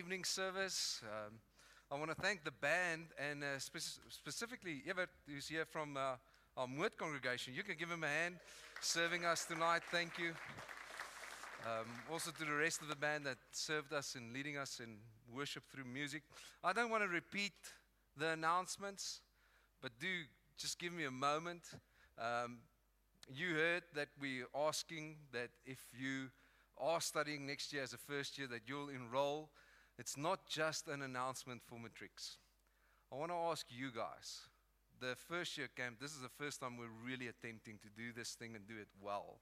evening service. Um, I want to thank the band and uh, spe- specifically Evert, who's here from uh, our Moot congregation. You can give him a hand serving us tonight. Thank you. Um, also to the rest of the band that served us in leading us in worship through music. I don't want to repeat the announcements, but do just give me a moment. Um, you heard that we're asking that if you are studying next year as a first year, that you'll enroll. It's not just an announcement for matrics. I want to ask you guys the first year camp, this is the first time we're really attempting to do this thing and do it well.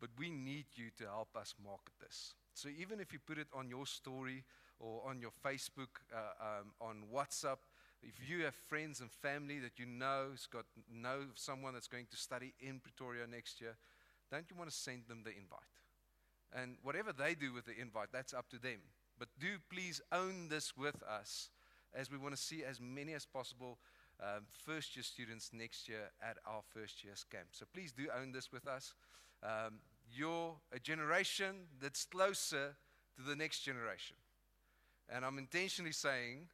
But we need you to help us market this. So even if you put it on your story or on your Facebook, uh, um, on WhatsApp, if you have friends and family that you know has got know someone that's going to study in Pretoria next year, don't you want to send them the invite? And whatever they do with the invite, that's up to them. But do please own this with us as we want to see as many as possible um, first year students next year at our first year's camp. So please do own this with us. Um, you're a generation that's closer to the next generation. And I'm intentionally saying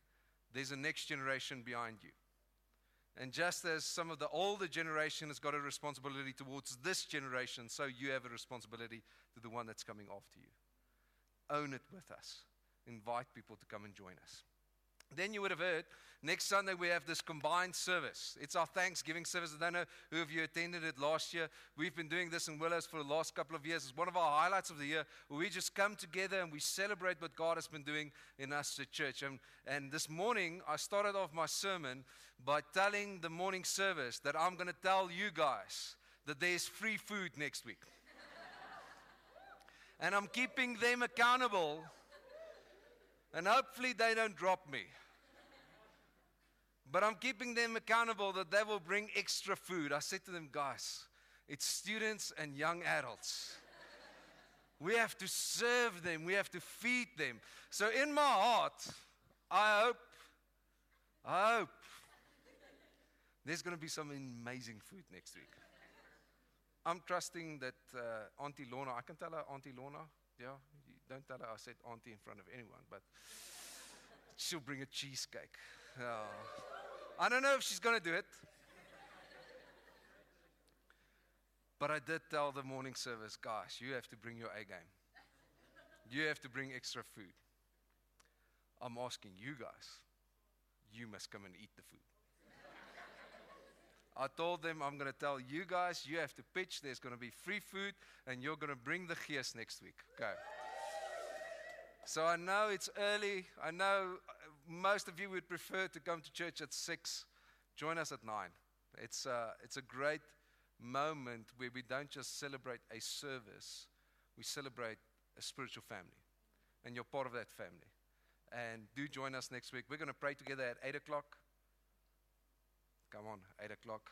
there's a next generation behind you. And just as some of the older generation has got a responsibility towards this generation, so you have a responsibility to the one that's coming after you. Own it with us. Invite people to come and join us. Then you would have heard next Sunday we have this combined service. It's our Thanksgiving service. I don't know who of you attended it last year. We've been doing this in Willows for the last couple of years. It's one of our highlights of the year where we just come together and we celebrate what God has been doing in us at church. And, and this morning I started off my sermon by telling the morning service that I'm going to tell you guys that there's free food next week. and I'm keeping them accountable. And hopefully they don't drop me. But I'm keeping them accountable that they will bring extra food. I said to them, guys, it's students and young adults. We have to serve them, we have to feed them. So, in my heart, I hope, I hope there's going to be some amazing food next week. I'm trusting that uh, Auntie Lorna, I can tell her Auntie Lorna, yeah, don't tell her I said Auntie in front of anyone, but she'll bring a cheesecake. Oh. I don't know if she's going to do it. But I did tell the morning service, guys, you have to bring your A game. You have to bring extra food. I'm asking you guys, you must come and eat the food. I told them I'm going to tell you guys, you have to pitch. There's going to be free food, and you're going to bring the gears next week. Okay. So I know it's early. I know most of you would prefer to come to church at 6. Join us at 9. It's, uh, it's a great moment where we don't just celebrate a service, we celebrate a spiritual family. And you're part of that family. And do join us next week. We're going to pray together at 8 o'clock. Come on, 8 o'clock.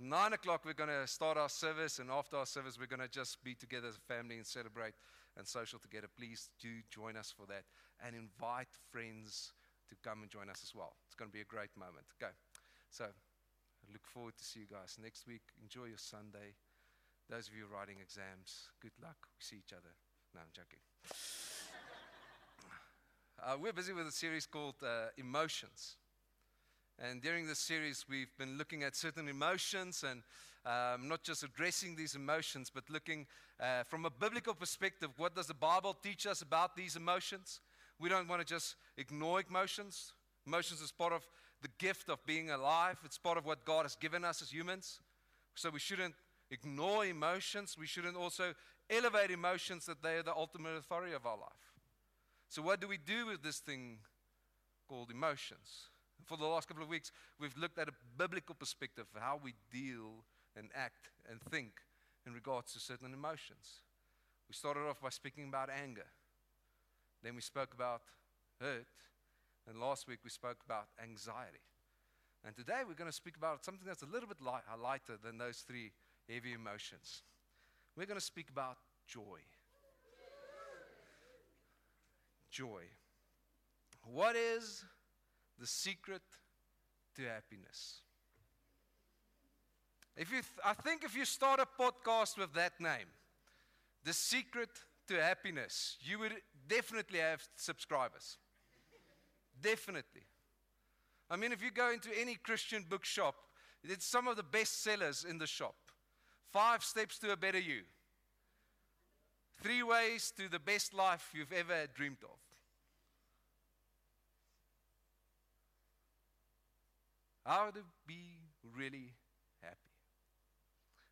Nine o'clock, we're going to start our service, and after our service, we're going to just be together as a family and celebrate and social together. Please do join us for that and invite friends to come and join us as well. It's going to be a great moment. Okay, so I look forward to see you guys next week. Enjoy your Sunday. Those of you writing exams, good luck. We see each other. No, I'm joking. uh, we're busy with a series called uh, Emotions. And during this series, we've been looking at certain emotions and um, not just addressing these emotions, but looking uh, from a biblical perspective what does the Bible teach us about these emotions? We don't want to just ignore emotions. Emotions is part of the gift of being alive, it's part of what God has given us as humans. So we shouldn't ignore emotions. We shouldn't also elevate emotions that they are the ultimate authority of our life. So, what do we do with this thing called emotions? For the last couple of weeks, we've looked at a biblical perspective of how we deal and act and think in regards to certain emotions. We started off by speaking about anger. Then we spoke about hurt. And last week we spoke about anxiety. And today we're going to speak about something that's a little bit light, lighter than those three heavy emotions. We're going to speak about joy. Joy. What is the secret to happiness. If you th- I think if you start a podcast with that name, The Secret to happiness, you would definitely have subscribers. definitely. I mean, if you go into any Christian bookshop, it's some of the best sellers in the shop. Five steps to a better you. Three ways to the best life you've ever dreamed of. How to be really happy.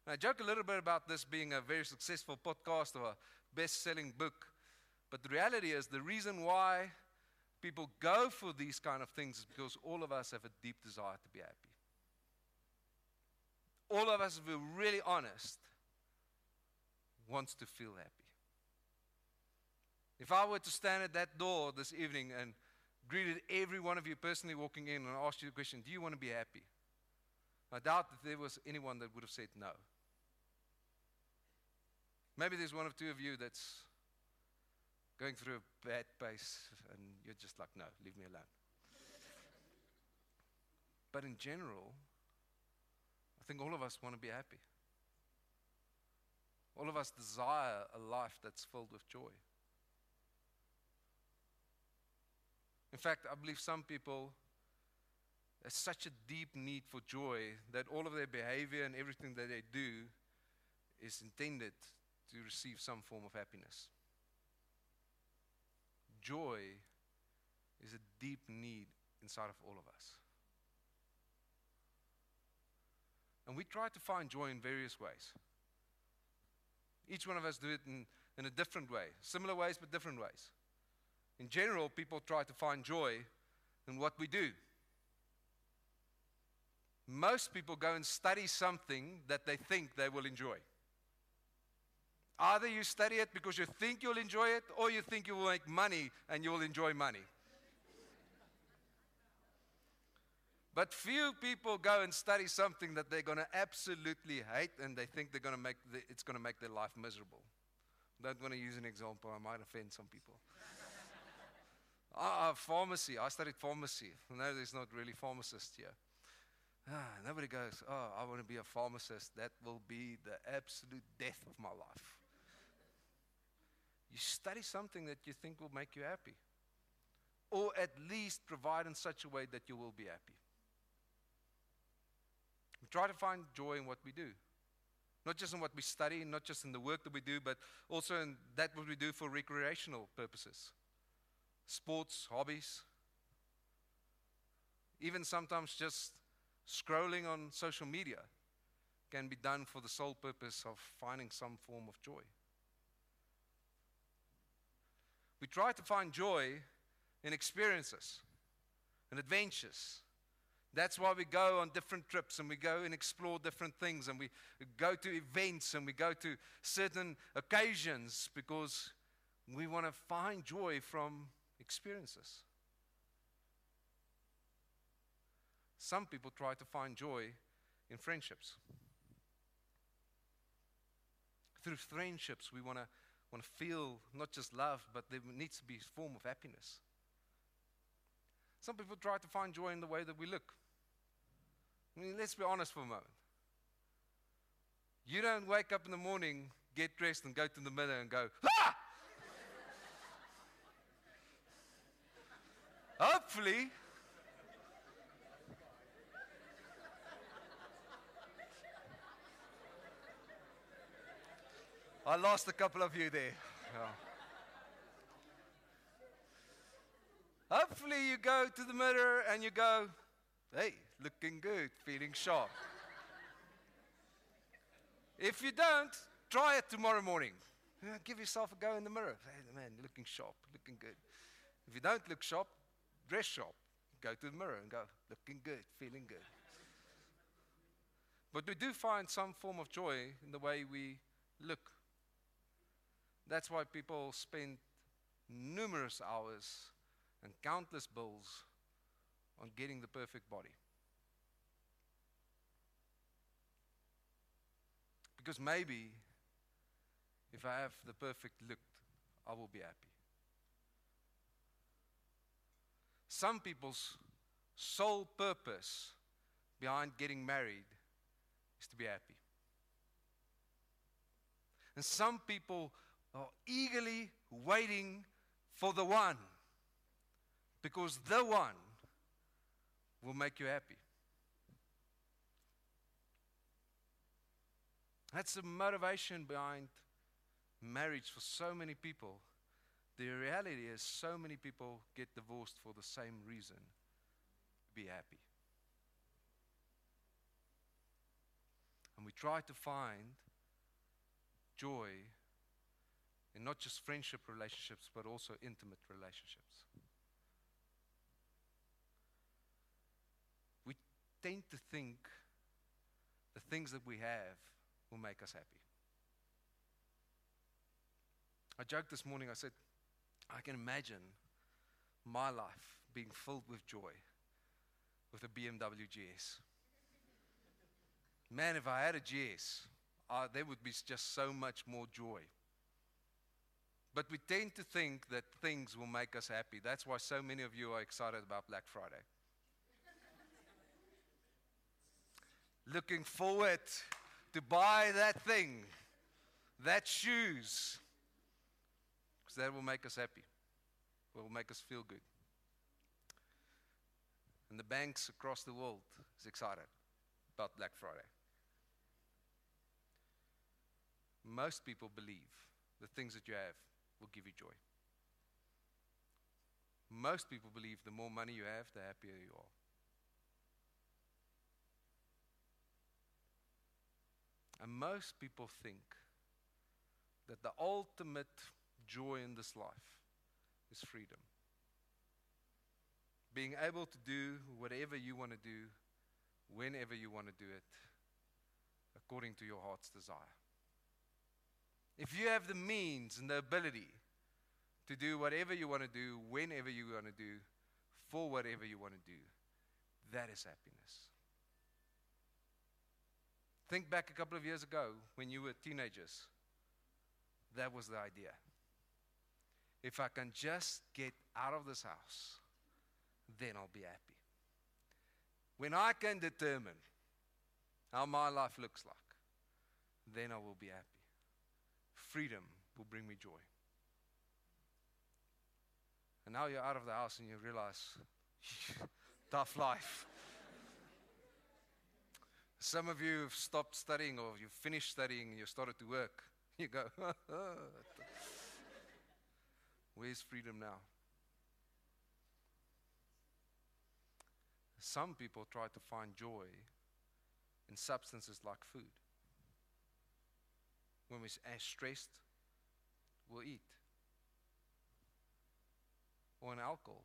And I joke a little bit about this being a very successful podcast or a best selling book, but the reality is the reason why people go for these kind of things is because all of us have a deep desire to be happy. All of us, if we're really honest, wants to feel happy. If I were to stand at that door this evening and greeted every one of you personally walking in and asked you the question, Do you want to be happy? I doubt that there was anyone that would have said no. Maybe there's one or two of you that's going through a bad pace and you're just like, no, leave me alone. but in general, I think all of us want to be happy. All of us desire a life that's filled with joy. In fact, I believe some people have such a deep need for joy that all of their behavior and everything that they do is intended to receive some form of happiness. Joy is a deep need inside of all of us. And we try to find joy in various ways. Each one of us do it in, in a different way, similar ways, but different ways. In general, people try to find joy in what we do. Most people go and study something that they think they will enjoy. Either you study it because you think you'll enjoy it, or you think you will make money and you'll enjoy money. But few people go and study something that they're going to absolutely hate and they think they're going to make the, it's going to make their life miserable. I don't want to use an example, I might offend some people. Uh, pharmacy. I studied pharmacy. No, there's not really pharmacists here. Ah, nobody goes, Oh, I want to be a pharmacist. That will be the absolute death of my life. You study something that you think will make you happy, or at least provide in such a way that you will be happy. We try to find joy in what we do. Not just in what we study, not just in the work that we do, but also in that what we do for recreational purposes sports, hobbies, even sometimes just scrolling on social media can be done for the sole purpose of finding some form of joy. We try to find joy in experiences and adventures. That's why we go on different trips and we go and explore different things and we go to events and we go to certain occasions because we want to find joy from experiences. Some people try to find joy in friendships. Through friendships, we want to want to feel not just love, but there needs to be a form of happiness. Some people try to find joy in the way that we look. I mean, let's be honest for a moment. You don't wake up in the morning, get dressed, and go to the mirror and go, ah! Hopefully, I lost a couple of you there. Yeah. Hopefully, you go to the mirror and you go, hey, looking good, feeling sharp. if you don't, try it tomorrow morning. give yourself a go in the mirror. Hey, man, looking sharp, looking good. If you don't look sharp, dress sharp. Go to the mirror and go, looking good, feeling good. But we do find some form of joy in the way we look. That's why people spend numerous hours and countless bills on getting the perfect body. Because maybe if I have the perfect look, I will be happy. Some people's sole purpose behind getting married is to be happy. And some people are eagerly waiting for the one because the one will make you happy. That's the motivation behind marriage for so many people. The reality is, so many people get divorced for the same reason be happy. And we try to find joy in not just friendship relationships, but also intimate relationships. We tend to think the things that we have will make us happy. I joked this morning, I said, I can imagine my life being filled with joy with a BMW GS. Man, if I had a GS, uh, there would be just so much more joy. But we tend to think that things will make us happy. That's why so many of you are excited about Black Friday. Looking forward to buy that thing, that shoes, because that will make us happy, will make us feel good. And the banks across the world is excited about Black Friday. Most people believe the things that you have will give you joy. Most people believe the more money you have, the happier you are. And most people think that the ultimate joy in this life is freedom. Being able to do whatever you want to do, whenever you want to do it, according to your heart's desire. If you have the means and the ability to do whatever you want to do, whenever you want to do, for whatever you want to do, that is happiness. Think back a couple of years ago when you were teenagers. That was the idea. If I can just get out of this house, then I'll be happy. When I can determine how my life looks like, then I will be happy. Freedom will bring me joy. And now you're out of the house and you realize, tough life. Some of you have stopped studying or you've finished studying and you started to work. You go, where's freedom now? Some people try to find joy in substances like food. When we're stressed, we'll eat. Or in alcohol.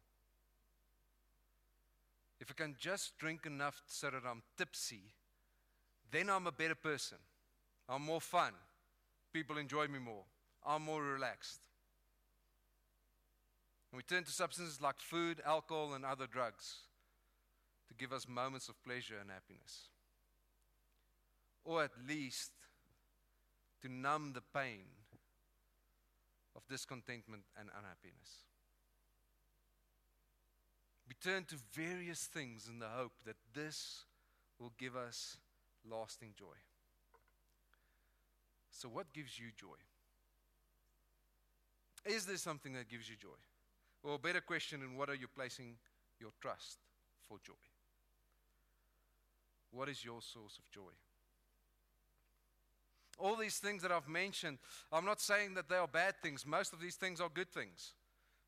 If I can just drink enough so that I'm tipsy, then I'm a better person. I'm more fun. People enjoy me more. I'm more relaxed. We turn to substances like food, alcohol, and other drugs to give us moments of pleasure and happiness. Or at least to numb the pain of discontentment and unhappiness. We turn to various things in the hope that this will give us lasting joy. So, what gives you joy? Is there something that gives you joy? Or a better question, in what are you placing your trust for joy? What is your source of joy? All these things that I've mentioned, I'm not saying that they are bad things. Most of these things are good things.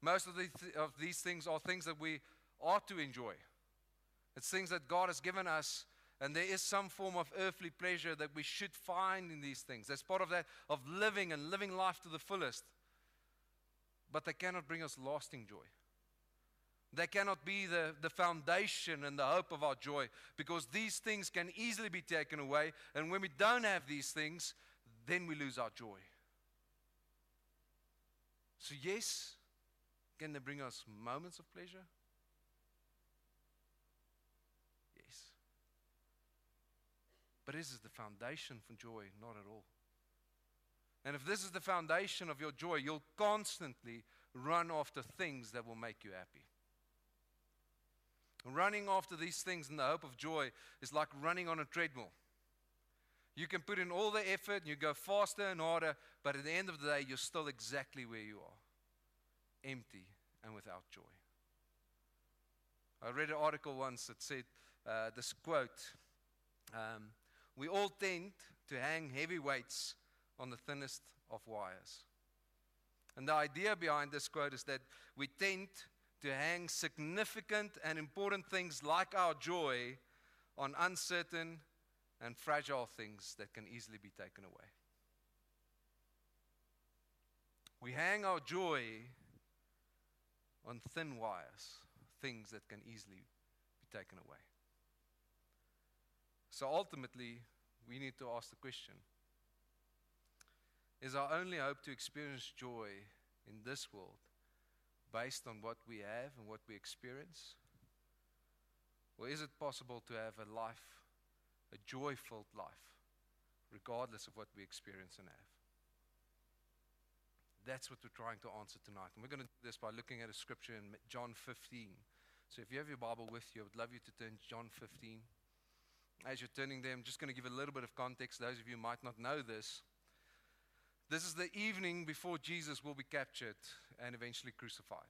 Most of, the th- of these things are things that we ought to enjoy. It's things that God has given us and there is some form of earthly pleasure that we should find in these things. That's part of that, of living and living life to the fullest. But they cannot bring us lasting joy. They cannot be the, the foundation and the hope of our joy because these things can easily be taken away. And when we don't have these things, then we lose our joy. So, yes, can they bring us moments of pleasure? Yes. But is this the foundation for joy? Not at all. And if this is the foundation of your joy, you'll constantly run after things that will make you happy. Running after these things in the hope of joy is like running on a treadmill. You can put in all the effort, and you go faster and harder, but at the end of the day, you're still exactly where you are empty and without joy. I read an article once that said uh, this quote um, We all tend to hang heavy weights on the thinnest of wires. And the idea behind this quote is that we tend to hang significant and important things like our joy on uncertain and fragile things that can easily be taken away. We hang our joy on thin wires, things that can easily be taken away. So ultimately, we need to ask the question Is our only hope to experience joy in this world based on what we have and what we experience? Or is it possible to have a life, a joyful life, regardless of what we experience and have? That's what we're trying to answer tonight. And we're going to do this by looking at a scripture in John 15. So if you have your Bible with you, I would love you to turn to John 15. As you're turning there, I'm just going to give a little bit of context. Those of you might not know this. This is the evening before Jesus will be captured and eventually crucified.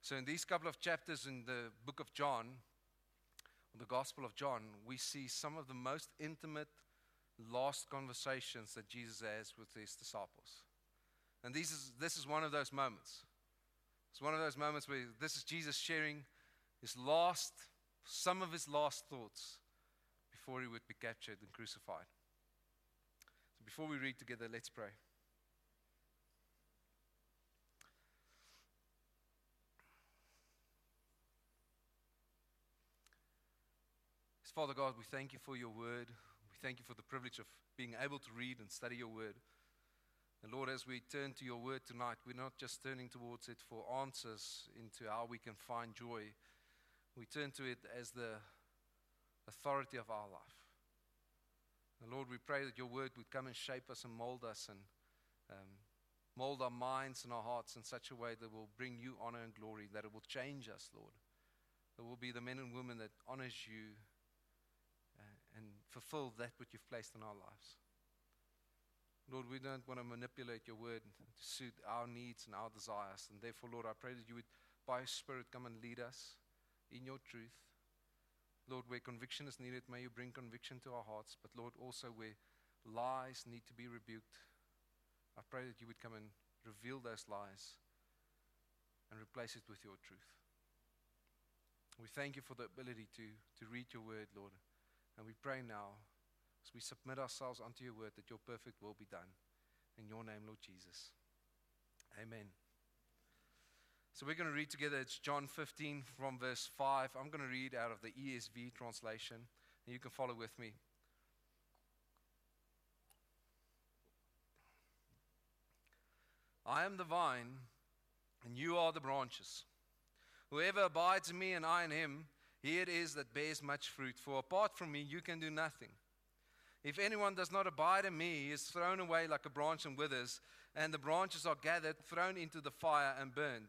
So, in these couple of chapters in the book of John, the Gospel of John, we see some of the most intimate, last conversations that Jesus has with his disciples. And this is, this is one of those moments. It's one of those moments where this is Jesus sharing his last, some of his last thoughts before he would be captured and crucified. Before we read together, let's pray. Father God, we thank you for your word. We thank you for the privilege of being able to read and study your word. And Lord, as we turn to your word tonight, we're not just turning towards it for answers into how we can find joy. We turn to it as the authority of our life. Lord, we pray that your word would come and shape us and mold us and um, mold our minds and our hearts in such a way that will bring you honor and glory, that it will change us, Lord. That we'll be the men and women that honors you and fulfill that which you've placed in our lives. Lord, we don't want to manipulate your word to suit our needs and our desires. And therefore, Lord, I pray that you would, by your Spirit, come and lead us in your truth. Lord, where conviction is needed, may you bring conviction to our hearts. But, Lord, also where lies need to be rebuked, I pray that you would come and reveal those lies and replace it with your truth. We thank you for the ability to, to read your word, Lord. And we pray now, as we submit ourselves unto your word, that your perfect will be done. In your name, Lord Jesus. Amen. So we're going to read together. It's John 15 from verse 5. I'm going to read out of the ESV translation, and you can follow with me. I am the vine, and you are the branches. Whoever abides in me and I in him, he it is that bears much fruit, for apart from me you can do nothing. If anyone does not abide in me, he is thrown away like a branch and withers, and the branches are gathered, thrown into the fire, and burned.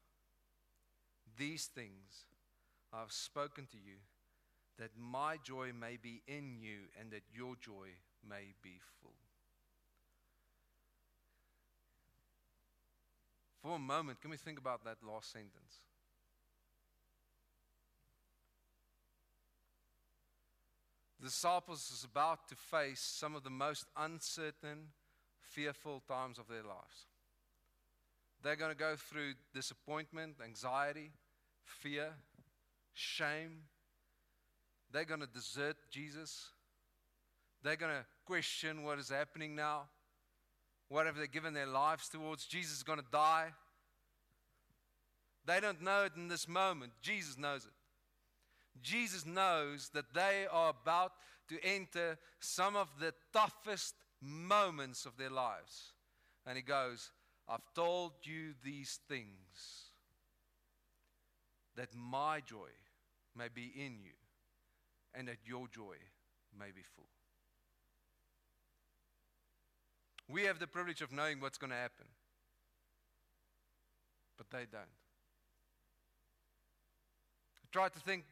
These things I have spoken to you, that my joy may be in you and that your joy may be full. For a moment, can we think about that last sentence? The disciples is about to face some of the most uncertain, fearful times of their lives. They're going to go through disappointment, anxiety, fear, shame. They're going to desert Jesus. They're going to question what is happening now. What have they given their lives towards? Jesus is going to die. They don't know it in this moment. Jesus knows it. Jesus knows that they are about to enter some of the toughest moments of their lives. And he goes, I've told you these things that my joy may be in you and that your joy may be full. We have the privilege of knowing what's going to happen, but they don't. Try to think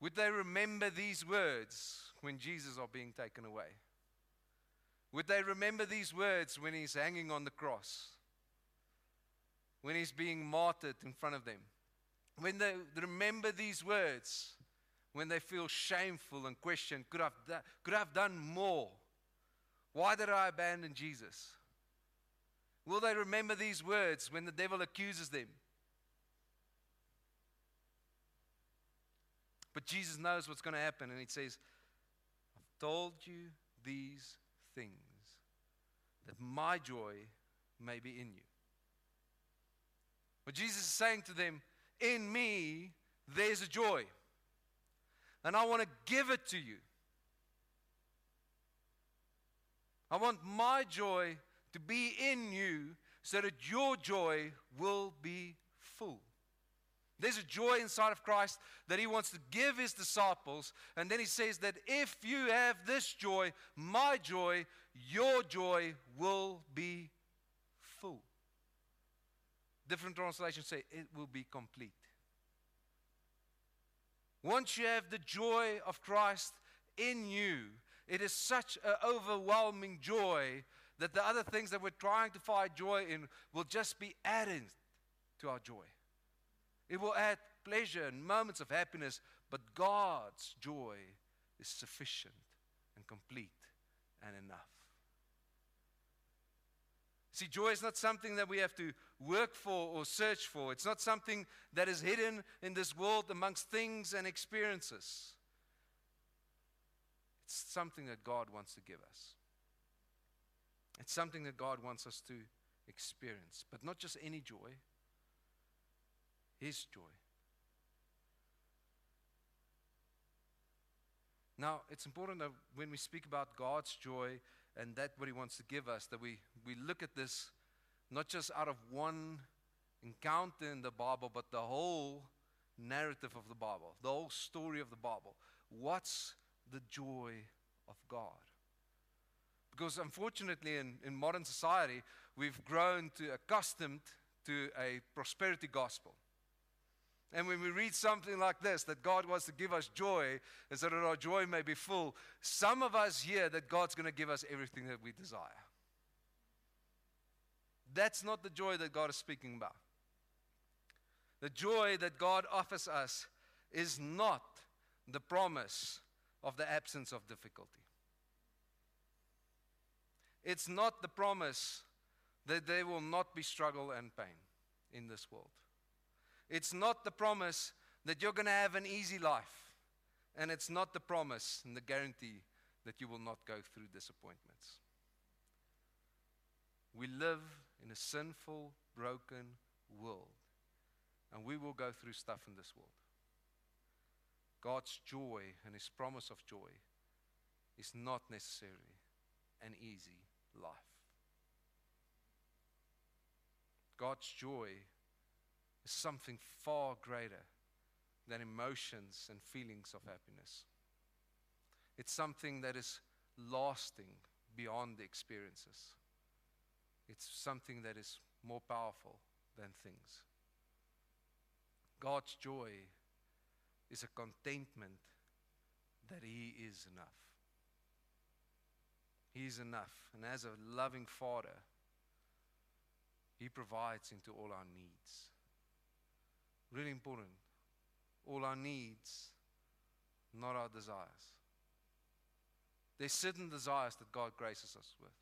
would they remember these words when Jesus are being taken away? Would they remember these words when he's hanging on the cross? When he's being martyred in front of them? When they remember these words, when they feel shameful and question, could I have, could I have done more? Why did I abandon Jesus? Will they remember these words when the devil accuses them? But Jesus knows what's going to happen, and he says, I've told you these things that my joy may be in you. But Jesus is saying to them, In me, there's a joy. And I want to give it to you. I want my joy to be in you so that your joy will be full. There's a joy inside of Christ that he wants to give his disciples. And then he says that if you have this joy, my joy, your joy will be. Different translations say it will be complete. Once you have the joy of Christ in you, it is such an overwhelming joy that the other things that we're trying to find joy in will just be added to our joy. It will add pleasure and moments of happiness, but God's joy is sufficient and complete and enough. See, joy is not something that we have to work for or search for. It's not something that is hidden in this world amongst things and experiences. It's something that God wants to give us. It's something that God wants us to experience, but not just any joy, his joy. Now, it's important that when we speak about God's joy and that what He wants to give us, that we, we look at this not just out of one encounter in the Bible, but the whole narrative of the Bible, the whole story of the Bible. What's the joy of God? Because unfortunately, in, in modern society, we've grown to accustomed to a prosperity gospel. And when we read something like this, that God wants to give us joy, and so that our joy may be full, some of us hear that God's going to give us everything that we desire. That's not the joy that God is speaking about. The joy that God offers us is not the promise of the absence of difficulty. It's not the promise that there will not be struggle and pain in this world. It's not the promise that you're going to have an easy life. And it's not the promise and the guarantee that you will not go through disappointments. We live in a sinful, broken world. And we will go through stuff in this world. God's joy and His promise of joy is not necessarily an easy life. God's joy is something far greater than emotions and feelings of happiness. It's something that is lasting beyond the experiences. It's something that is more powerful than things. God's joy is a contentment that He is enough. He is enough. And as a loving Father, He provides into all our needs. Really important. All our needs, not our desires. There's certain desires that God graces us with.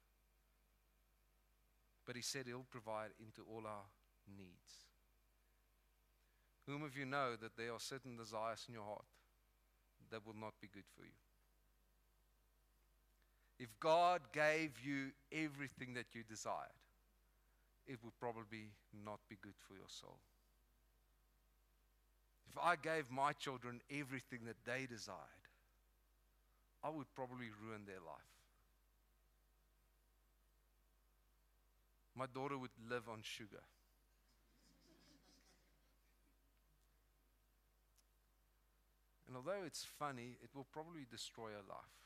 But He said He'll provide into all our needs. Whom of you know that there are certain desires in your heart that will not be good for you? If God gave you everything that you desired, it would probably not be good for your soul. If I gave my children everything that they desired, I would probably ruin their life. My daughter would live on sugar. And although it's funny, it will probably destroy her life.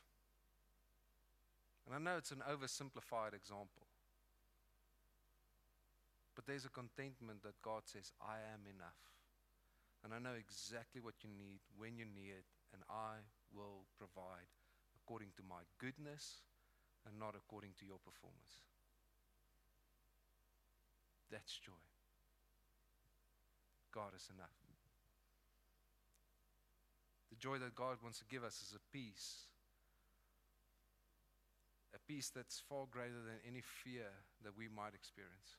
And I know it's an oversimplified example. But there's a contentment that God says, I am enough. And I know exactly what you need when you need it, and I will provide according to my goodness and not according to your performance. That's joy. God is enough. The joy that God wants to give us is a peace. A peace that's far greater than any fear that we might experience.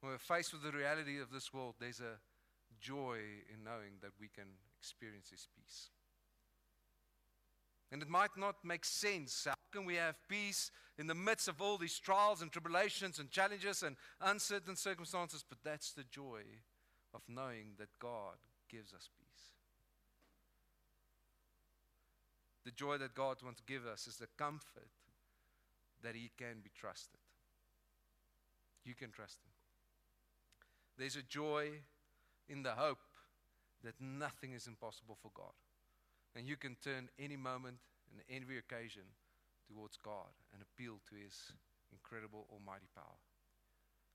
When we're faced with the reality of this world, there's a joy in knowing that we can experience His peace. And it might not make sense. How can we have peace in the midst of all these trials and tribulations and challenges and uncertain circumstances? But that's the joy of knowing that God gives us peace. The joy that God wants to give us is the comfort that He can be trusted. You can trust Him. There's a joy in the hope that nothing is impossible for God. And you can turn any moment and every occasion towards God and appeal to His incredible almighty power,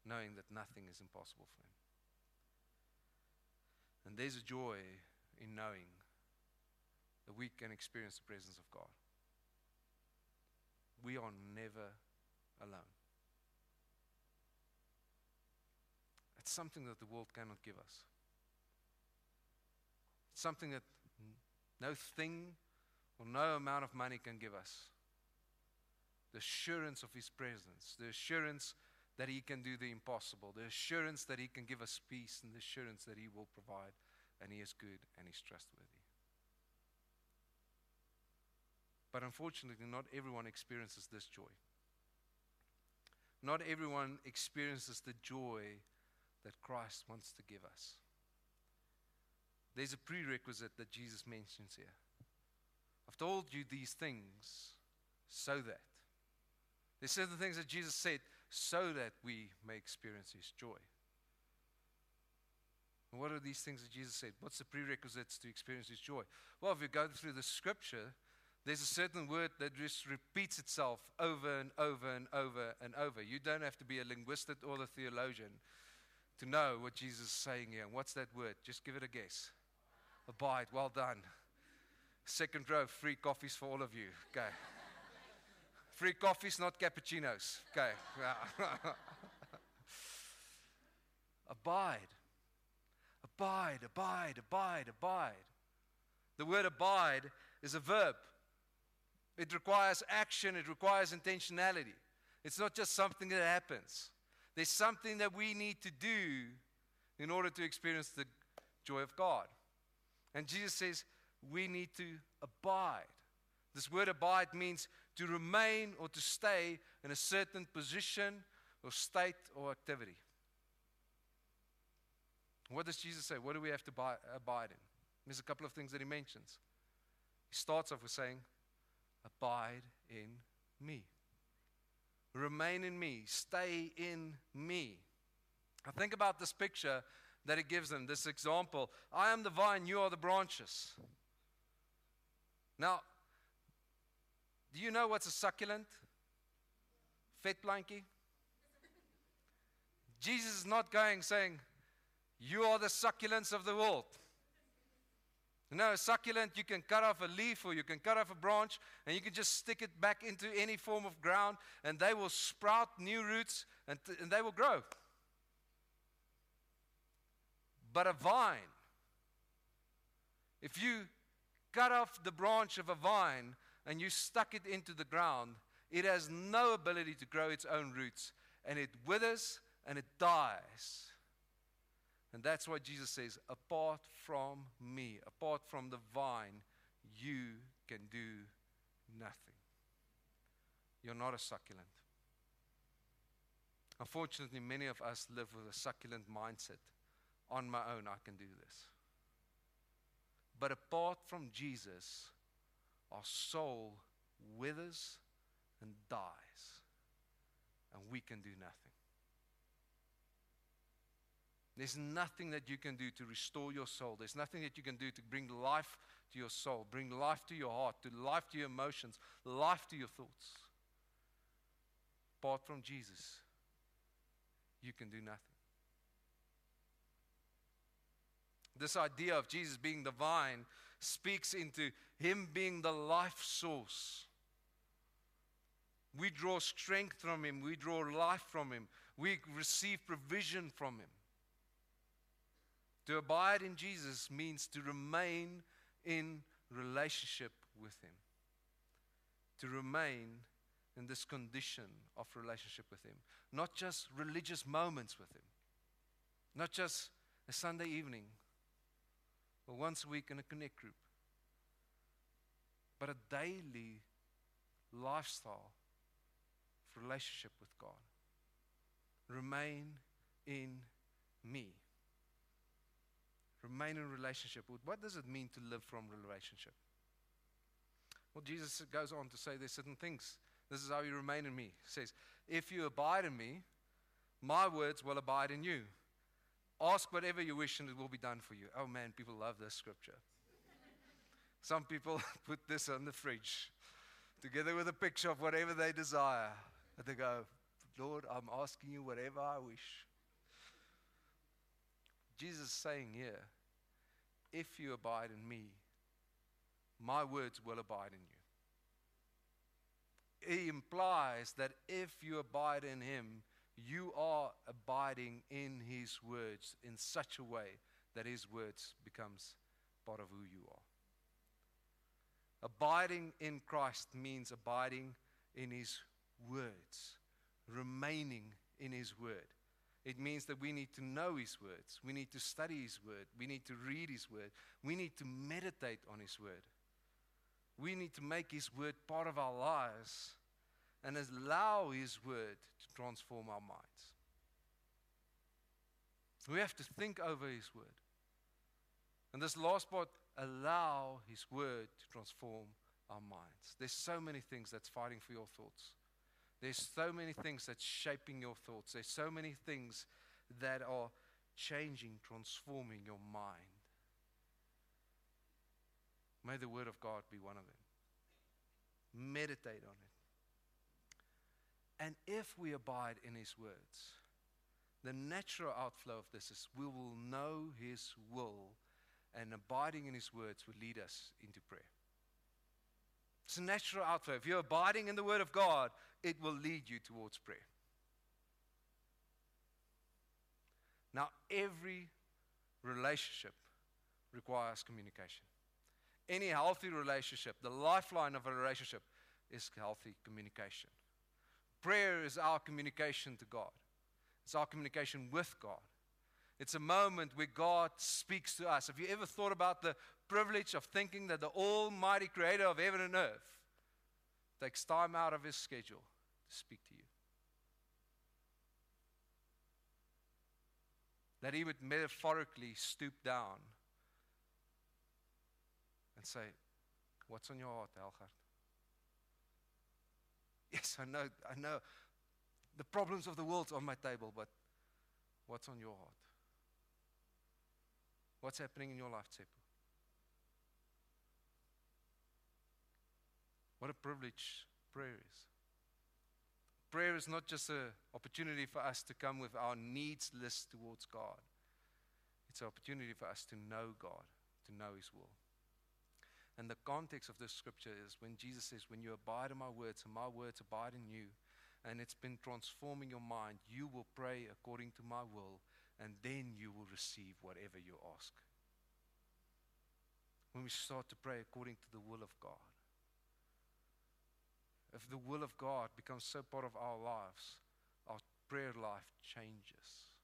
knowing that nothing is impossible for Him. And there's a joy in knowing that we can experience the presence of God. We are never alone. It's something that the world cannot give us. It's something that no thing or no amount of money can give us. The assurance of His presence, the assurance that He can do the impossible, the assurance that He can give us peace, and the assurance that He will provide, and He is good and He's trustworthy. But unfortunately, not everyone experiences this joy. Not everyone experiences the joy that Christ wants to give us. There's a prerequisite that Jesus mentions here. I've told you these things so that. There's certain things that Jesus said so that we may experience his joy. And what are these things that Jesus said? What's the prerequisites to experience his joy? Well, if you go through the scripture, there's a certain word that just repeats itself over and over and over and over. You don't have to be a linguist or a theologian to know what Jesus is saying here. What's that word? Just give it a guess. Abide. Well done. Second row, free coffees for all of you. Okay. Free coffees, not cappuccinos. Okay. abide. Abide, abide, abide, abide. The word abide is a verb. It requires action, it requires intentionality. It's not just something that happens. There's something that we need to do in order to experience the joy of God. And Jesus says we need to abide. This word abide means to remain or to stay in a certain position or state or activity. What does Jesus say? What do we have to abide in? There's a couple of things that he mentions. He starts off with saying, Abide in me. Remain in me. Stay in me. I think about this picture that it gives them, this example. I am the vine, you are the branches. Now, do you know what's a succulent? Vetplantjie? Jesus is not going saying, You are the succulents of the world. No, a succulent, you can cut off a leaf or you can cut off a branch and you can just stick it back into any form of ground and they will sprout new roots and, and they will grow. But a vine, if you cut off the branch of a vine and you stuck it into the ground, it has no ability to grow its own roots and it withers and it dies. And that's why Jesus says, apart from me, apart from the vine, you can do nothing. You're not a succulent. Unfortunately, many of us live with a succulent mindset. On my own, I can do this. But apart from Jesus, our soul withers and dies, and we can do nothing. There's nothing that you can do to restore your soul. There's nothing that you can do to bring life to your soul, bring life to your heart, to life to your emotions, life to your thoughts. Apart from Jesus, you can do nothing. This idea of Jesus being the vine speaks into Him being the life source. We draw strength from Him, we draw life from Him, we receive provision from Him. To abide in Jesus means to remain in relationship with Him, to remain in this condition of relationship with Him, not just religious moments with Him, not just a Sunday evening or once a week in a connect group, but a daily lifestyle of relationship with God. Remain in me. Remain in relationship. What does it mean to live from relationship? Well, Jesus goes on to say there's certain things. This is how you remain in me. He says, If you abide in me, my words will abide in you. Ask whatever you wish and it will be done for you. Oh man, people love this scripture. Some people put this on the fridge together with a picture of whatever they desire. And they go, Lord, I'm asking you whatever I wish. Jesus is saying here, if you abide in me, my words will abide in you. He implies that if you abide in him, you are abiding in his words in such a way that his words becomes part of who you are. Abiding in Christ means abiding in his words, remaining in his word. It means that we need to know His words. We need to study His word. We need to read His word. We need to meditate on His word. We need to make His word part of our lives and allow His word to transform our minds. We have to think over His word. And this last part, allow His word to transform our minds. There's so many things that's fighting for your thoughts. There's so many things that's shaping your thoughts. There's so many things that are changing, transforming your mind. May the Word of God be one of them. Meditate on it. And if we abide in His words, the natural outflow of this is we will know His will, and abiding in His words will lead us into prayer. It's a natural outflow. If you're abiding in the Word of God, it will lead you towards prayer. Now, every relationship requires communication. Any healthy relationship, the lifeline of a relationship, is healthy communication. Prayer is our communication to God, it's our communication with God. It's a moment where God speaks to us. Have you ever thought about the privilege of thinking that the Almighty Creator of heaven and earth takes time out of His schedule to speak to you? That He would metaphorically stoop down and say, What's on your heart, Elgard? Yes, I know, I know. The problems of the world's on my table, but what's on your heart? What's happening in your life, Tsepo? What a privilege prayer is. Prayer is not just an opportunity for us to come with our needs list towards God. It's an opportunity for us to know God, to know His will. And the context of this scripture is when Jesus says, When you abide in my words and my words abide in you, and it's been transforming your mind, you will pray according to my will, and then you will receive whatever you ask. When we start to pray according to the will of God, if the will of God becomes so part of our lives, our prayer life changes.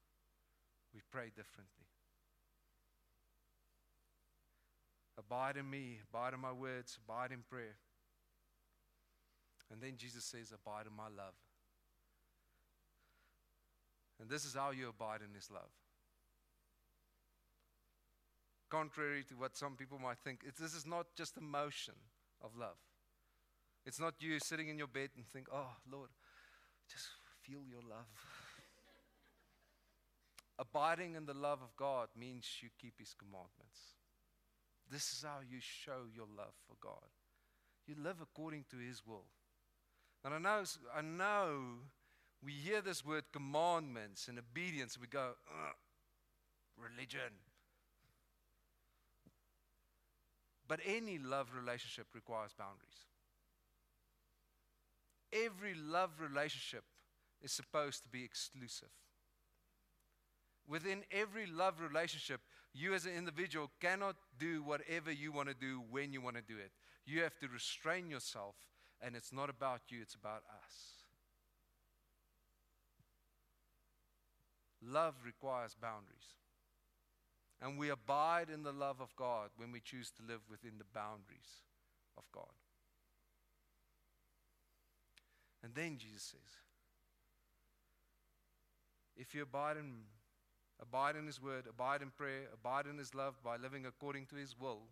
We pray differently. Abide in me, abide in my words, abide in prayer. And then Jesus says, Abide in my love. And this is how you abide in his love. Contrary to what some people might think, this is not just a motion of love. It's not you sitting in your bed and think, oh, Lord, just feel your love. Abiding in the love of God means you keep His commandments. This is how you show your love for God. You live according to His will. And I know, I know we hear this word commandments and obedience, and we go, religion. But any love relationship requires boundaries. Every love relationship is supposed to be exclusive. Within every love relationship, you as an individual cannot do whatever you want to do when you want to do it. You have to restrain yourself, and it's not about you, it's about us. Love requires boundaries. And we abide in the love of God when we choose to live within the boundaries of God. And then Jesus says, if you abide in, abide in His word, abide in prayer, abide in His love by living according to His will,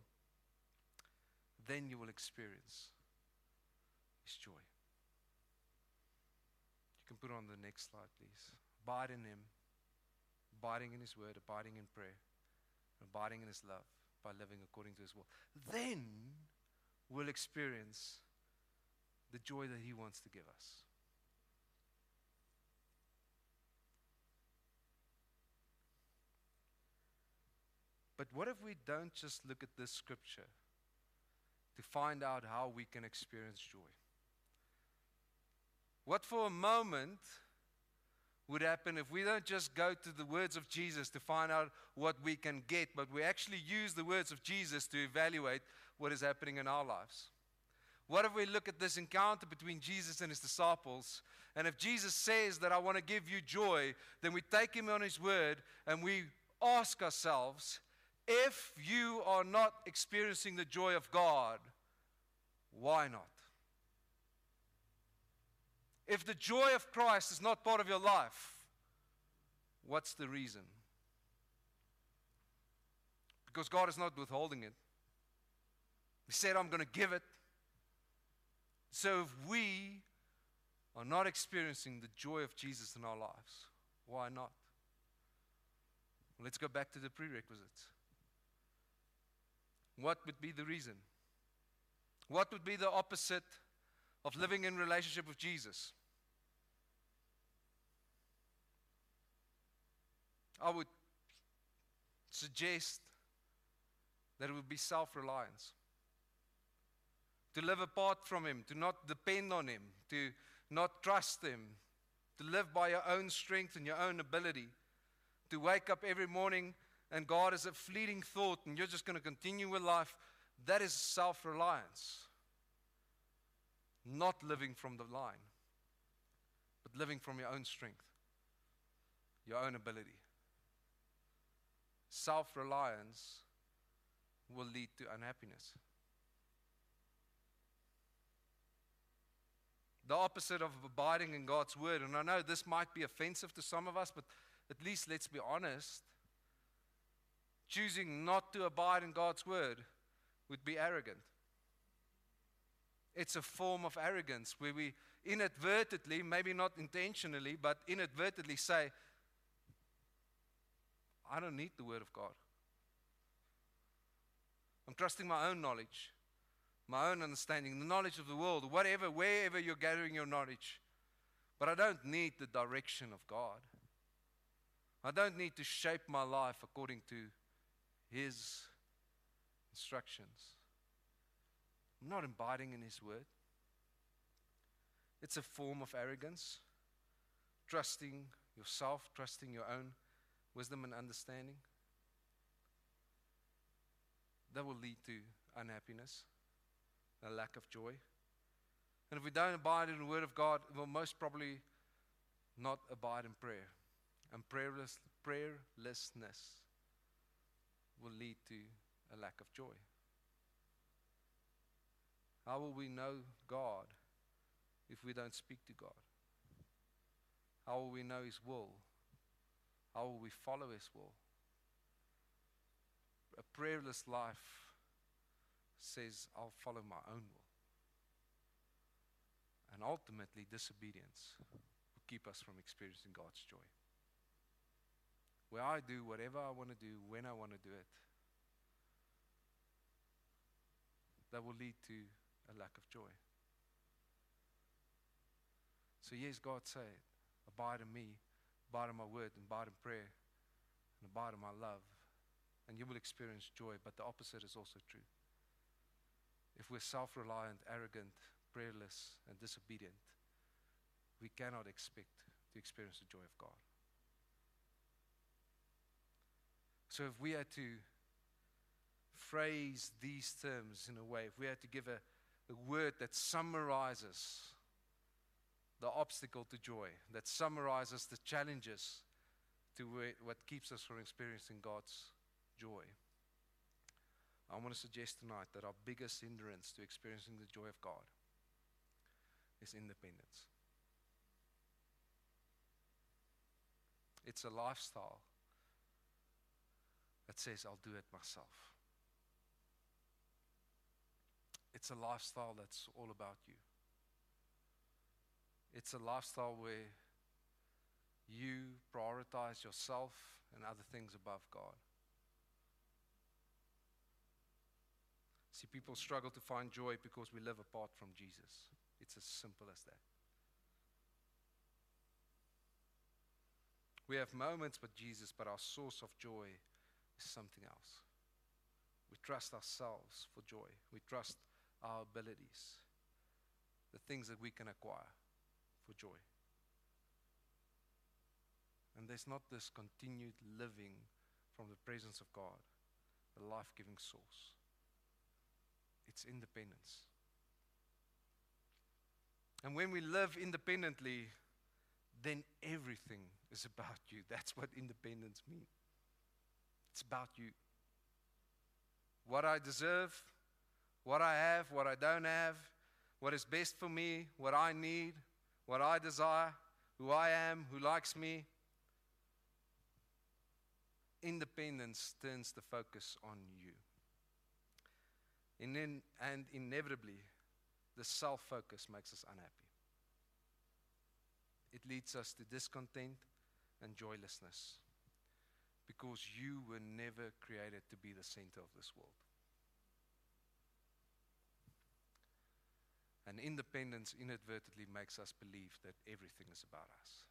then you will experience His joy. You can put on the next slide, please. Abide in Him, abiding in His word, abiding in prayer, abiding in His love by living according to His will. Then we'll experience the joy that He wants to give us. But what if we don't just look at this scripture to find out how we can experience joy? What for a moment would happen if we don't just go to the words of Jesus to find out what we can get, but we actually use the words of Jesus to evaluate what is happening in our lives? What if we look at this encounter between Jesus and his disciples? And if Jesus says that I want to give you joy, then we take him on his word and we ask ourselves, if you are not experiencing the joy of God, why not? If the joy of Christ is not part of your life, what's the reason? Because God is not withholding it. He said, I'm going to give it. So if we are not experiencing the joy of Jesus in our lives, why not? Let's go back to the prerequisites. What would be the reason? What would be the opposite of living in relationship with Jesus? I would suggest that it would be self reliance. To live apart from Him, to not depend on Him, to not trust Him, to live by your own strength and your own ability, to wake up every morning and God is a fleeting thought and you're just going to continue with life, that is self reliance. Not living from the vine, but living from your own strength, your own ability. Self reliance will lead to unhappiness. The opposite of abiding in God's word, and I know this might be offensive to some of us, but at least let's be honest choosing not to abide in God's word would be arrogant. It's a form of arrogance where we inadvertently, maybe not intentionally, but inadvertently say, I don't need the word of God. I'm trusting my own knowledge, my own understanding, the knowledge of the world, whatever, wherever you're gathering your knowledge. But I don't need the direction of God. I don't need to shape my life according to his instructions. I'm not abiding in His word. It's a form of arrogance, trusting yourself, trusting your own wisdom and understanding. That will lead to unhappiness, a lack of joy. And if we don't abide in the Word of God, we'll most probably not abide in prayer. And prayerless, prayerlessness will lead to a lack of joy. How will we know God if we don't speak to God? How will we know His will? How will we follow His will? A prayerless life says, I'll follow my own will. And ultimately, disobedience will keep us from experiencing God's joy. Where I do whatever I want to do when I want to do it, that will lead to a lack of joy. So, yes, God said, Abide in me, abide in my word, and abide in prayer, and abide in my love, and you will experience joy. But the opposite is also true. If we're self reliant, arrogant, prayerless, and disobedient, we cannot expect to experience the joy of God. So, if we had to phrase these terms in a way, if we had to give a, a word that summarizes the obstacle to joy, that summarizes the challenges to what keeps us from experiencing God's joy. I want to suggest tonight that our biggest hindrance to experiencing the joy of God is independence. It's a lifestyle that says, I'll do it myself. It's a lifestyle that's all about you. It's a lifestyle where you prioritize yourself and other things above God. See, people struggle to find joy because we live apart from Jesus. It's as simple as that. We have moments with Jesus, but our source of joy is something else. We trust ourselves for joy, we trust our abilities, the things that we can acquire for joy. And there's not this continued living from the presence of God, the life giving source. It's independence. And when we live independently, then everything is about you. That's what independence means. It's about you. What I deserve, what I have, what I don't have, what is best for me, what I need, what I desire, who I am, who likes me. Independence turns the focus on you. And, then, and inevitably, the self focus makes us unhappy. It leads us to discontent and joylessness because you were never created to be the center of this world. And independence inadvertently makes us believe that everything is about us.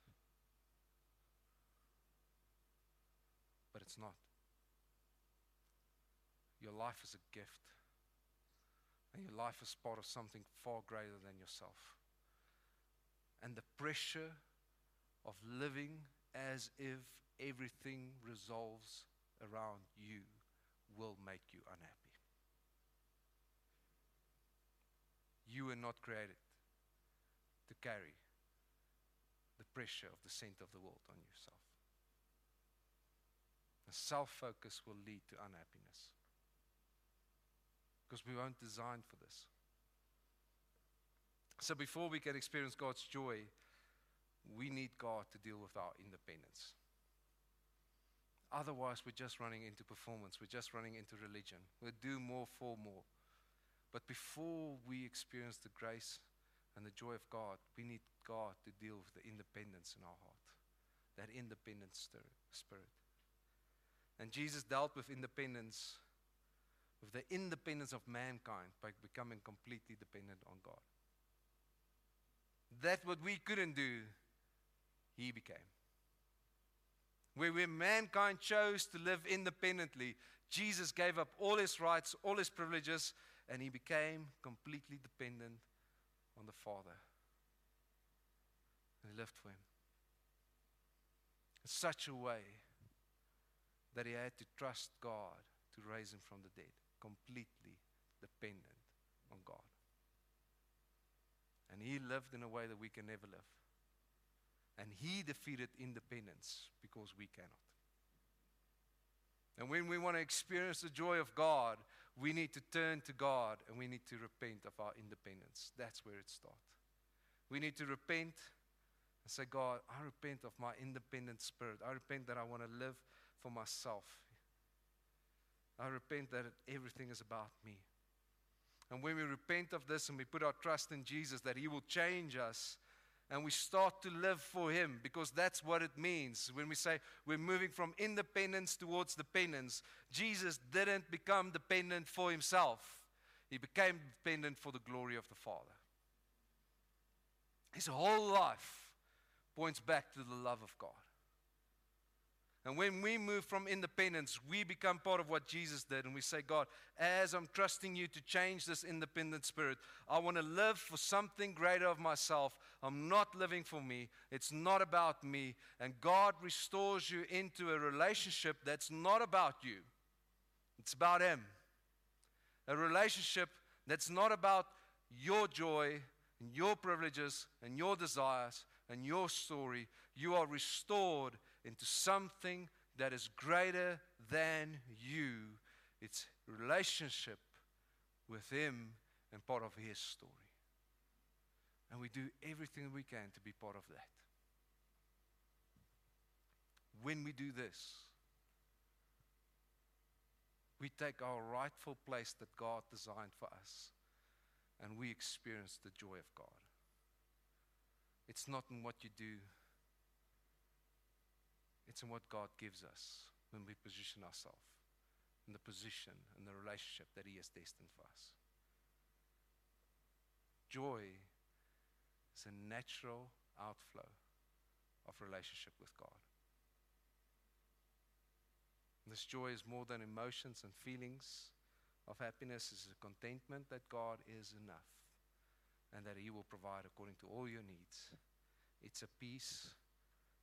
But it's not. Your life is a gift. And your life is part of something far greater than yourself. And the pressure of living as if everything resolves around you will make you unhappy. You were not created to carry the pressure of the center of the world on yourself. Self focus will lead to unhappiness because we weren't designed for this. So, before we can experience God's joy, we need God to deal with our independence. Otherwise, we're just running into performance, we're just running into religion. We'll do more for more. But before we experience the grace and the joy of God, we need God to deal with the independence in our heart, that independent spirit. And Jesus dealt with independence, with the independence of mankind by becoming completely dependent on God. That what we couldn't do, he became. Where, where mankind chose to live independently, Jesus gave up all his rights, all his privileges, and he became completely dependent on the Father. And he lived for him in such a way that he had to trust God to raise him from the dead, completely dependent on God. And he lived in a way that we can never live. And he defeated independence because we cannot. And when we want to experience the joy of God, we need to turn to God and we need to repent of our independence. That's where it starts. We need to repent and say, God, I repent of my independent spirit. I repent that I want to live for myself. I repent that everything is about me. And when we repent of this and we put our trust in Jesus, that He will change us and we start to live for Him because that's what it means when we say we're moving from independence towards dependence. Jesus didn't become dependent for Himself, He became dependent for the glory of the Father. His whole life points back to the love of God. And when we move from independence, we become part of what Jesus did. And we say, God, as I'm trusting you to change this independent spirit, I want to live for something greater of myself. I'm not living for me. It's not about me. And God restores you into a relationship that's not about you, it's about Him. A relationship that's not about your joy and your privileges and your desires and your story. You are restored into something that is greater than you. It's relationship with Him and part of His story. And we do everything we can to be part of that. When we do this, we take our rightful place that God designed for us and we experience the joy of God. It's not in what you do, it's in what God gives us when we position ourselves in the position and the relationship that He has destined for us. Joy is a natural outflow of relationship with God. This joy is more than emotions and feelings of happiness, it's a contentment that God is enough and that He will provide according to all your needs. It's a peace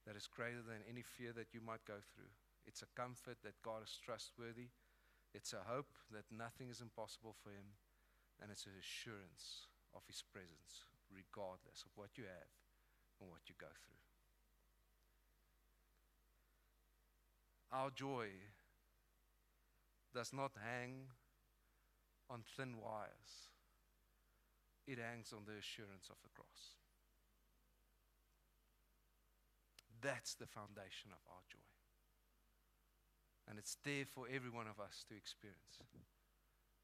that is greater than any fear that you might go through. It's a comfort that God is trustworthy. It's a hope that nothing is impossible for Him. And it's an assurance of His presence, regardless of what you have and what you go through. Our joy does not hang on thin wires, it hangs on the assurance of the cross. That's the foundation of our joy. And it's there for every one of us to experience.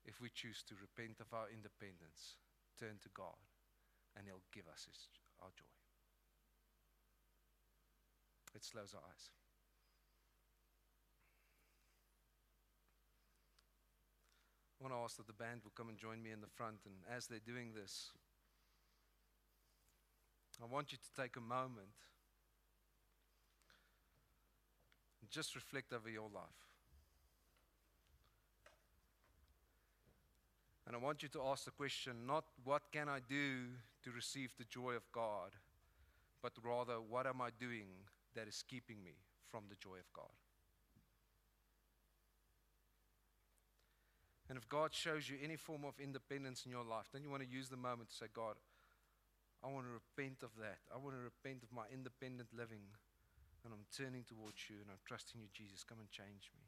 If we choose to repent of our independence, turn to God, and He'll give us his, our joy. Let's close our eyes. I want to ask that the band will come and join me in the front. And as they're doing this, I want you to take a moment just reflect over your life. And I want you to ask the question not what can I do to receive the joy of God, but rather what am I doing that is keeping me from the joy of God? And if God shows you any form of independence in your life, then you want to use the moment to say, God, I want to repent of that. I want to repent of my independent living. And I'm turning towards you and I'm trusting you, Jesus. Come and change me.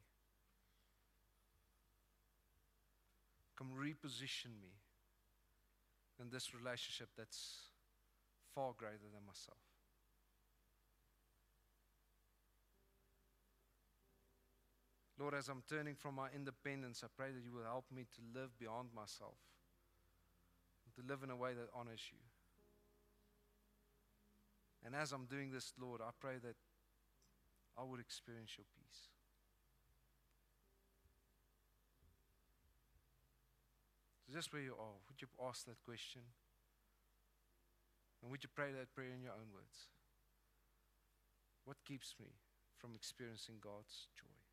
Come reposition me in this relationship that's far greater than myself. Lord, as I'm turning from my independence, I pray that you will help me to live beyond myself, to live in a way that honors you. And as I'm doing this, Lord, I pray that I would experience your peace. So just where you are, would you ask that question? And would you pray that prayer in your own words? What keeps me from experiencing God's joy?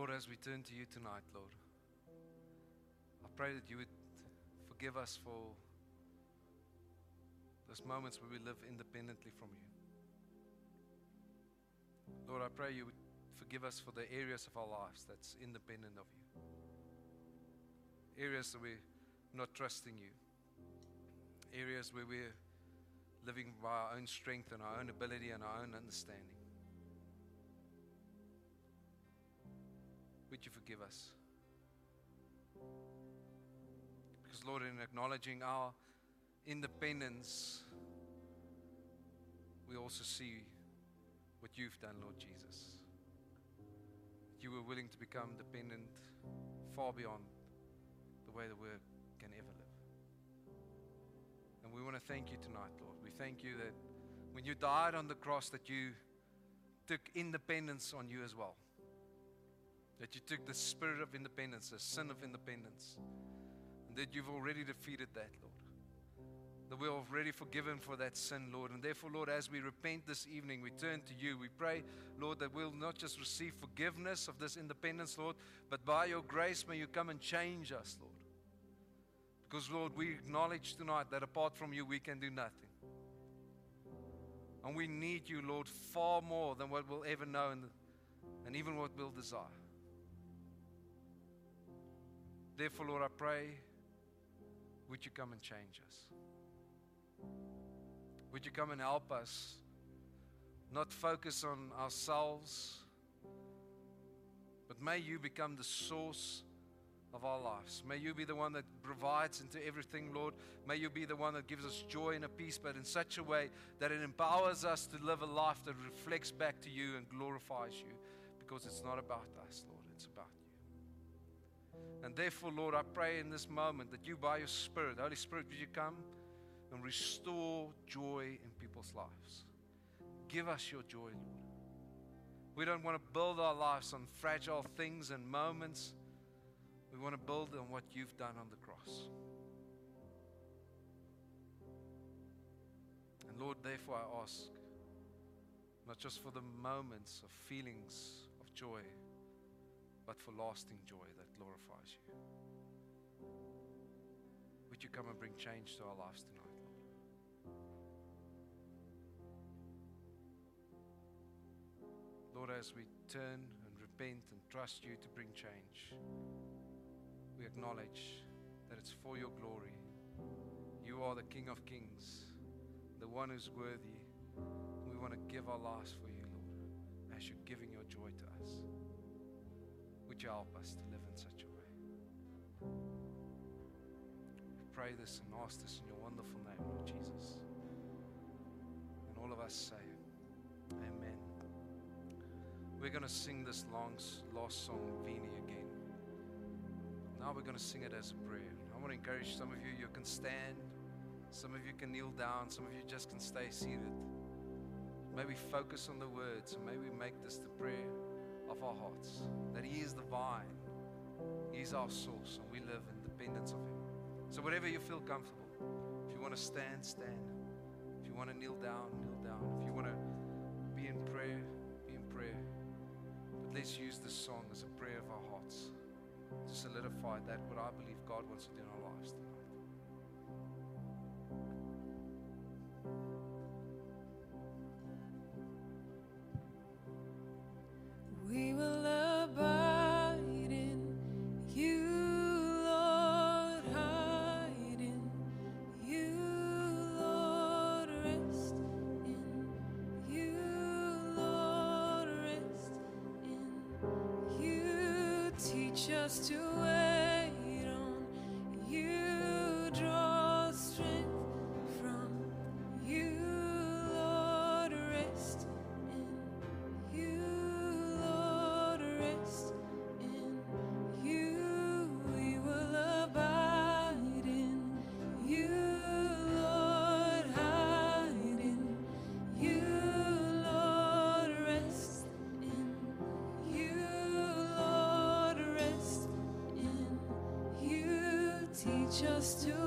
Lord, as we turn to you tonight, Lord, I pray that you would forgive us for those moments where we live independently from you. Lord, I pray you would forgive us for the areas of our lives that's independent of you. Areas that we're not trusting you. Areas where we're living by our own strength and our own ability and our own understanding. Would you forgive us? Because, Lord, in acknowledging our independence, we also see what you've done, Lord Jesus. You were willing to become dependent far beyond the way the world can ever live. And we want to thank you tonight, Lord. We thank you that when you died on the cross that you took independence on you as well. That you took the spirit of independence, the sin of independence, and that you've already defeated that, Lord. That we're already forgiven for that sin, Lord. And therefore, Lord, as we repent this evening, we turn to you. We pray, Lord, that we'll not just receive forgiveness of this independence, Lord, but by your grace, may you come and change us, Lord. Because, Lord, we acknowledge tonight that apart from you, we can do nothing. And we need you, Lord, far more than what we'll ever know and, even what we'll desire. Therefore, Lord, I pray, would you come and change us? Would you come and help us not focus on ourselves, but may you become the source of our lives. May you be the one that provides into everything, Lord. May you be the one that gives us joy and a peace, but in such a way that it empowers us to live a life that reflects back to you and glorifies you because it's not about us, Lord, it's about. And therefore, Lord, I pray in this moment that you, by your Spirit, Holy Spirit, would you come and restore joy in people's lives? Give us your joy, Lord. We don't want to build our lives on fragile things and moments we want to build on what you've done on the cross. And Lord, therefore I ask, not just for the moments of feelings of joy, but for lasting joy that glorifies you. Would you come and bring change to our lives tonight, Lord? Lord, as we turn and repent and trust you to bring change we acknowledge that it's for your glory. You are the King of Kings, the one who's worthy. We want to give our lives for you, Lord, as you're giving your joy to us. Would you help us to live in such a way? We pray this and ask this in your wonderful name, Lord Jesus. And all of us say, Amen. We're going to sing this long, lost song, Vini, again. Now we're going to sing it as a prayer. I want to encourage some of you, you can stand, some of you can kneel down, some of you just can stay seated. Maybe focus on the words and maybe make this the prayer of our hearts that He is the vine, He is our source, and we live in dependence of Him. So, whatever you feel comfortable, if you want to stand, stand. If you want to kneel down, kneel down. If you want to be in prayer, be in prayer. But let's use this song as a prayer of our hearts to solidify that what I believe God wants to do in our lives tonight. Us to.